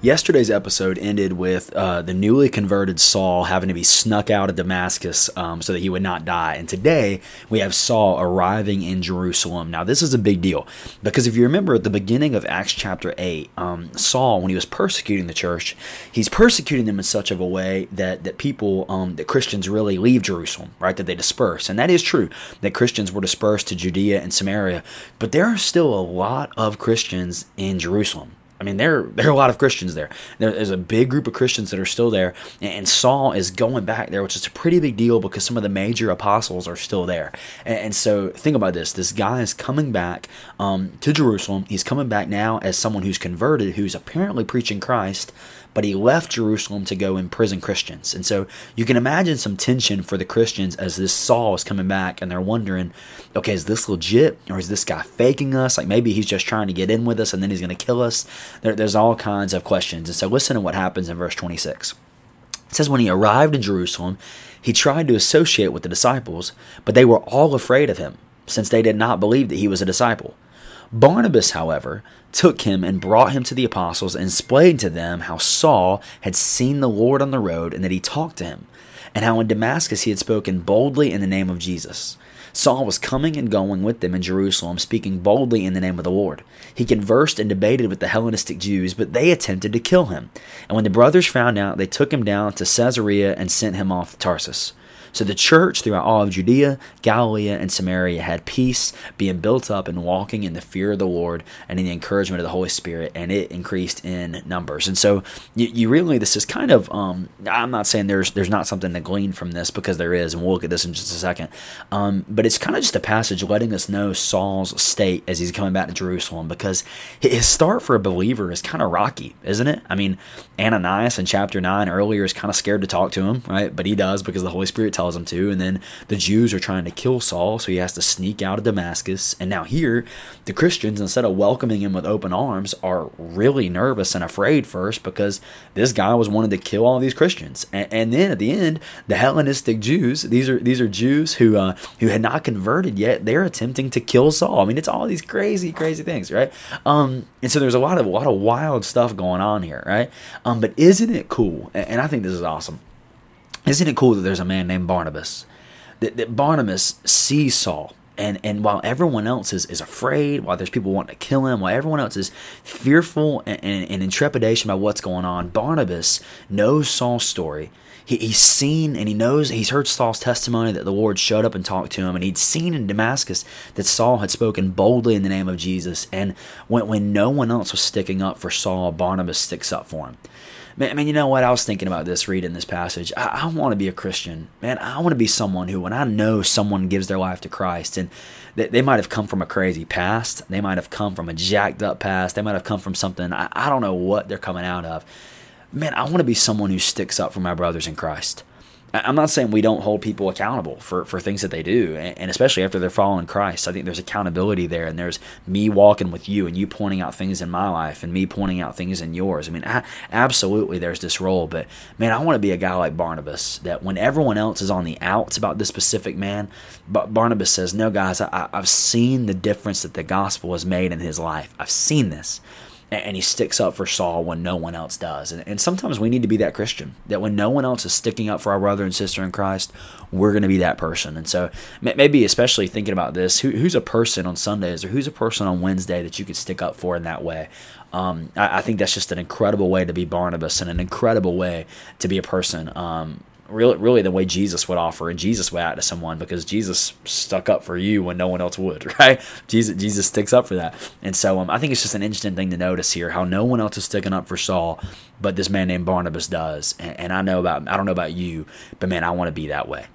Yesterday's episode ended with uh, the newly converted Saul having to be snuck out of Damascus um, so that he would not die. And today we have Saul arriving in Jerusalem. Now, this is a big deal because if you remember at the beginning of Acts chapter 8, um, Saul, when he was persecuting the church, he's persecuting them in such of a way that, that people, um, that Christians really leave Jerusalem, right? That they disperse. And that is true that Christians were dispersed to Judea and Samaria. But there are still a lot of Christians in Jerusalem. I mean, there there are a lot of Christians there. There's a big group of Christians that are still there, and Saul is going back there, which is a pretty big deal because some of the major apostles are still there. And, and so, think about this: this guy is coming back um, to Jerusalem. He's coming back now as someone who's converted, who's apparently preaching Christ, but he left Jerusalem to go imprison Christians. And so you can imagine some tension for the Christians as this Saul is coming back and they're wondering, okay, is this legit or is this guy faking us? Like maybe he's just trying to get in with us and then he's going to kill us. There, there's all kinds of questions. And so listen to what happens in verse 26. It says, When he arrived in Jerusalem, he tried to associate with the disciples, but they were all afraid of him, since they did not believe that he was a disciple. Barnabas, however, took him and brought him to the apostles and explained to them how Saul had seen the Lord on the road and that he talked to him, and how in Damascus he had spoken boldly in the name of Jesus. Saul was coming and going with them in Jerusalem, speaking boldly in the name of the Lord. He conversed and debated with the Hellenistic Jews, but they attempted to kill him. And when the brothers found out, they took him down to Caesarea and sent him off to Tarsus. So the church throughout all of Judea, Galilee, and Samaria had peace, being built up and walking in the fear of the Lord and in the encouragement of the Holy Spirit, and it increased in numbers. And so you, you really, this is kind of, um, I'm not saying there's there's not something to glean from this because there is, and we'll look at this in just a second. Um, but it's kind of just a passage letting us know Saul's state as he's coming back to Jerusalem because his start for a believer is kind of rocky, isn't it? I mean, Ananias in chapter 9 earlier is kind of scared to talk to him, right? But he does because the Holy Spirit tells him to. And then the Jews are trying to kill Saul, so he has to sneak out of Damascus. And now here, the Christians, instead of welcoming him with open arms, are really nervous and afraid first because this guy was wanting to kill all these Christians. And, and then at the end, the Hellenistic Jews, these are these are Jews who uh, who had not converted yet, they're attempting to kill Saul. I mean, it's all these crazy, crazy things, right? Um, and so there's a lot of a lot of wild stuff going on here, right? Um, but isn't it cool? And I think this is awesome isn't it cool that there's a man named Barnabas? That, that Barnabas sees Saul. And, and while everyone else is, is afraid, while there's people wanting to kill him, while everyone else is fearful and, and, and in trepidation about what's going on, Barnabas knows Saul's story. He, he's seen and he knows, he's heard Saul's testimony that the Lord showed up and talked to him. And he'd seen in Damascus that Saul had spoken boldly in the name of Jesus. And when, when no one else was sticking up for Saul, Barnabas sticks up for him. Man, I mean, you know what? I was thinking about this reading this passage. I, I want to be a Christian. Man, I want to be someone who, when I know someone gives their life to Christ, and they, they might have come from a crazy past, they might have come from a jacked up past, they might have come from something, I, I don't know what they're coming out of. Man, I want to be someone who sticks up for my brothers in Christ. I'm not saying we don't hold people accountable for, for things that they do, and especially after they're following Christ. I think there's accountability there, and there's me walking with you, and you pointing out things in my life, and me pointing out things in yours. I mean, I, absolutely, there's this role, but man, I want to be a guy like Barnabas that when everyone else is on the outs about this specific man, but Barnabas says, "No, guys, I, I've seen the difference that the gospel has made in his life. I've seen this." And he sticks up for Saul when no one else does. And, and, sometimes we need to be that Christian that when no one else is sticking up for our brother and sister in Christ, we're going to be that person. And so maybe especially thinking about this, who, who's a person on Sundays or who's a person on Wednesday that you could stick up for in that way? Um, I, I, think that's just an incredible way to be Barnabas and an incredible way to be a person. Um, really, really the way Jesus would offer and Jesus would act to someone because Jesus stuck up for you when no one else would, right? Jesus, Jesus sticks up for that. And so um, I think it's just an interesting thing to notice here how no one else is sticking up for Saul, but this man named Barnabas does. And, and I know about, I don't know about you, but man, I want to be that way.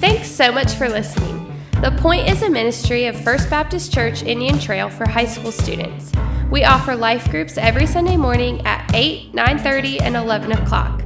Thanks so much for listening. The Point is a ministry of First Baptist Church Indian Trail for high school students. We offer life groups every Sunday morning at 8, 9:30, and 11 o'clock